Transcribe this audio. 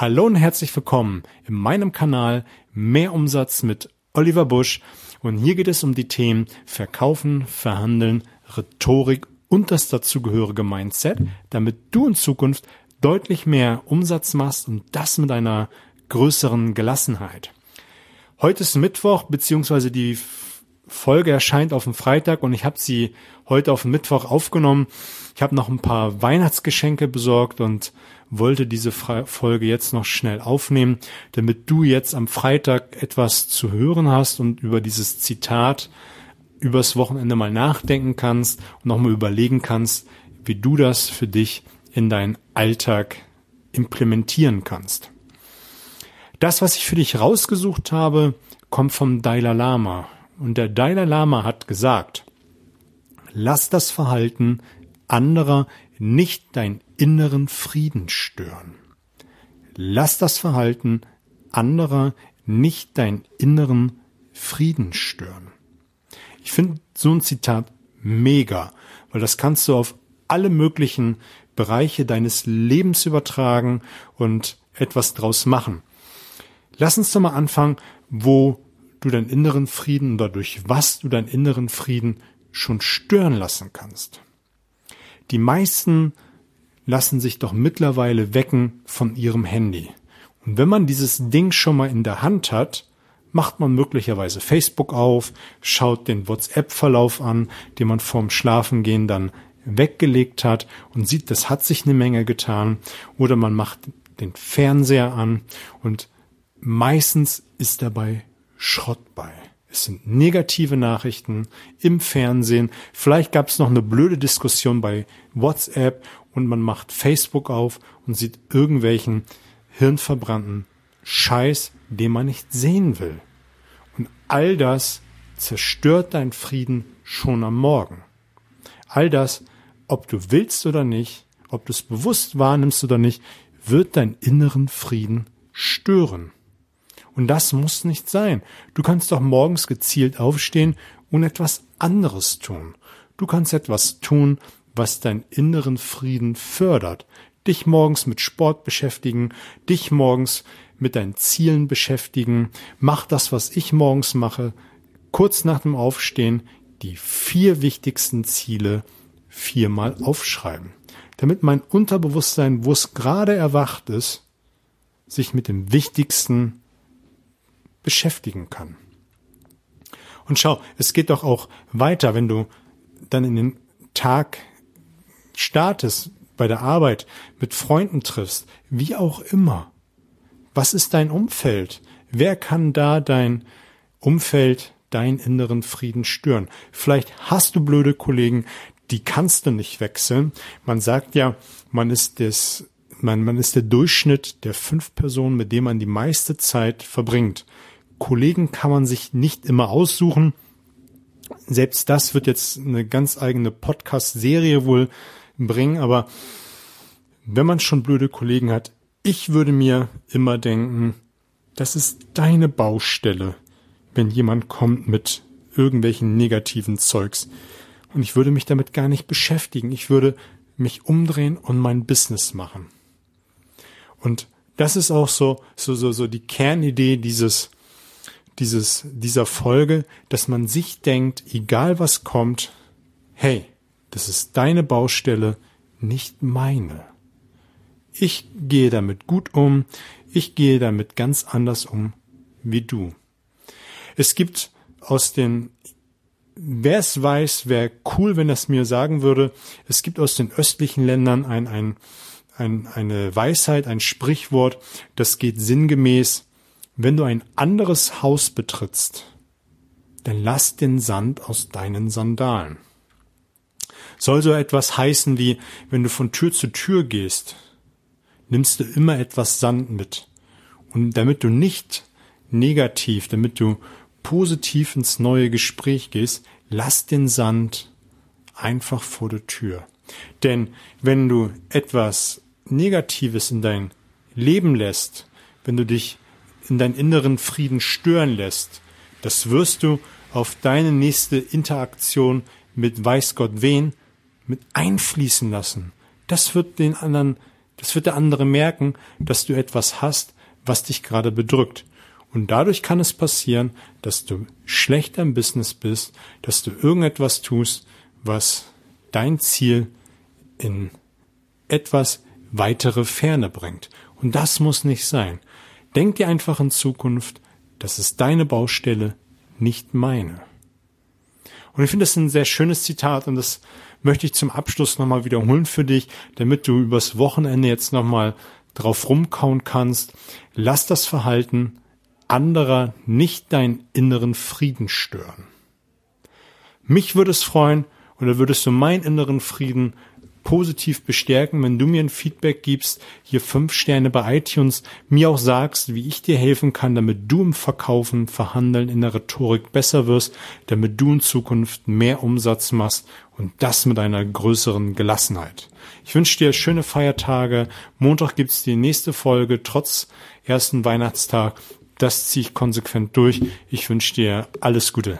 Hallo und herzlich willkommen in meinem Kanal Mehr Umsatz mit Oliver Busch und hier geht es um die Themen Verkaufen, Verhandeln, Rhetorik und das dazugehörige Mindset, damit du in Zukunft deutlich mehr Umsatz machst und das mit einer größeren Gelassenheit. Heute ist Mittwoch, beziehungsweise die Folge erscheint auf dem Freitag und ich habe sie heute auf den Mittwoch aufgenommen. Ich habe noch ein paar Weihnachtsgeschenke besorgt und wollte diese Folge jetzt noch schnell aufnehmen, damit du jetzt am Freitag etwas zu hören hast und über dieses Zitat übers Wochenende mal nachdenken kannst und nochmal überlegen kannst, wie du das für dich in deinen Alltag implementieren kannst. Das, was ich für dich rausgesucht habe, kommt vom Dalai Lama. Und der Dalai Lama hat gesagt, lass das Verhalten anderer nicht dein inneren Frieden stören. Lass das Verhalten anderer nicht deinen inneren Frieden stören. Ich finde so ein Zitat mega, weil das kannst du auf alle möglichen Bereiche deines Lebens übertragen und etwas draus machen. Lass uns doch mal anfangen, wo du deinen inneren Frieden oder durch was du deinen inneren Frieden schon stören lassen kannst. Die meisten lassen sich doch mittlerweile wecken von ihrem Handy. Und wenn man dieses Ding schon mal in der Hand hat, macht man möglicherweise Facebook auf, schaut den WhatsApp-Verlauf an, den man vorm Schlafengehen dann weggelegt hat und sieht, das hat sich eine Menge getan. Oder man macht den Fernseher an und meistens ist dabei Schrott bei. Es sind negative Nachrichten im Fernsehen. Vielleicht gab es noch eine blöde Diskussion bei WhatsApp und man macht Facebook auf und sieht irgendwelchen hirnverbrannten Scheiß, den man nicht sehen will. Und all das zerstört deinen Frieden schon am Morgen. All das, ob du willst oder nicht, ob du es bewusst wahrnimmst oder nicht, wird deinen inneren Frieden stören. Und das muss nicht sein. Du kannst doch morgens gezielt aufstehen und etwas anderes tun. Du kannst etwas tun, was deinen inneren Frieden fördert. Dich morgens mit Sport beschäftigen, dich morgens mit deinen Zielen beschäftigen. Mach das, was ich morgens mache. Kurz nach dem Aufstehen die vier wichtigsten Ziele viermal aufschreiben. Damit mein Unterbewusstsein, wo es gerade erwacht ist, sich mit dem Wichtigsten beschäftigen kann. Und schau, es geht doch auch weiter, wenn du dann in den Tag startest, bei der Arbeit, mit Freunden triffst, wie auch immer. Was ist dein Umfeld? Wer kann da dein Umfeld, deinen inneren Frieden stören? Vielleicht hast du blöde Kollegen, die kannst du nicht wechseln. Man sagt ja, man ist das, man, man ist der Durchschnitt der fünf Personen, mit denen man die meiste Zeit verbringt. Kollegen kann man sich nicht immer aussuchen. Selbst das wird jetzt eine ganz eigene Podcast-Serie wohl bringen, aber wenn man schon blöde Kollegen hat, ich würde mir immer denken, das ist deine Baustelle, wenn jemand kommt mit irgendwelchen negativen Zeugs. Und ich würde mich damit gar nicht beschäftigen. Ich würde mich umdrehen und mein Business machen. Und das ist auch so, so, so, so die Kernidee dieses dieses, dieser Folge, dass man sich denkt, egal was kommt, hey, das ist deine Baustelle, nicht meine. Ich gehe damit gut um, ich gehe damit ganz anders um wie du. Es gibt aus den, wer es weiß, wäre cool, wenn das mir sagen würde, es gibt aus den östlichen Ländern ein, ein, ein, eine Weisheit, ein Sprichwort, das geht sinngemäß, wenn du ein anderes Haus betrittst, dann lass den Sand aus deinen Sandalen. Soll so etwas heißen wie, wenn du von Tür zu Tür gehst, nimmst du immer etwas Sand mit. Und damit du nicht negativ, damit du positiv ins neue Gespräch gehst, lass den Sand einfach vor der Tür. Denn wenn du etwas Negatives in dein Leben lässt, wenn du dich in deinen inneren Frieden stören lässt, das wirst du auf deine nächste Interaktion mit weiß Gott wen mit einfließen lassen. Das wird den anderen Das wird der andere merken, dass du etwas hast, was dich gerade bedrückt. Und dadurch kann es passieren, dass du schlechter im Business bist, dass du irgendetwas tust, was dein Ziel in etwas weitere Ferne bringt. Und das muss nicht sein. Denk dir einfach in Zukunft, das ist deine Baustelle, nicht meine. Und ich finde das ein sehr schönes Zitat und das möchte ich zum Abschluss nochmal wiederholen für dich, damit du übers Wochenende jetzt nochmal drauf rumkauen kannst. Lass das Verhalten anderer nicht deinen inneren Frieden stören. Mich würde es freuen, oder würdest du meinen inneren Frieden positiv bestärken, wenn du mir ein Feedback gibst, hier fünf Sterne bei iTunes, mir auch sagst, wie ich dir helfen kann, damit du im Verkaufen, Verhandeln, in der Rhetorik besser wirst, damit du in Zukunft mehr Umsatz machst und das mit einer größeren Gelassenheit. Ich wünsche dir schöne Feiertage. Montag gibt's die nächste Folge, trotz ersten Weihnachtstag. Das ziehe ich konsequent durch. Ich wünsche dir alles Gute.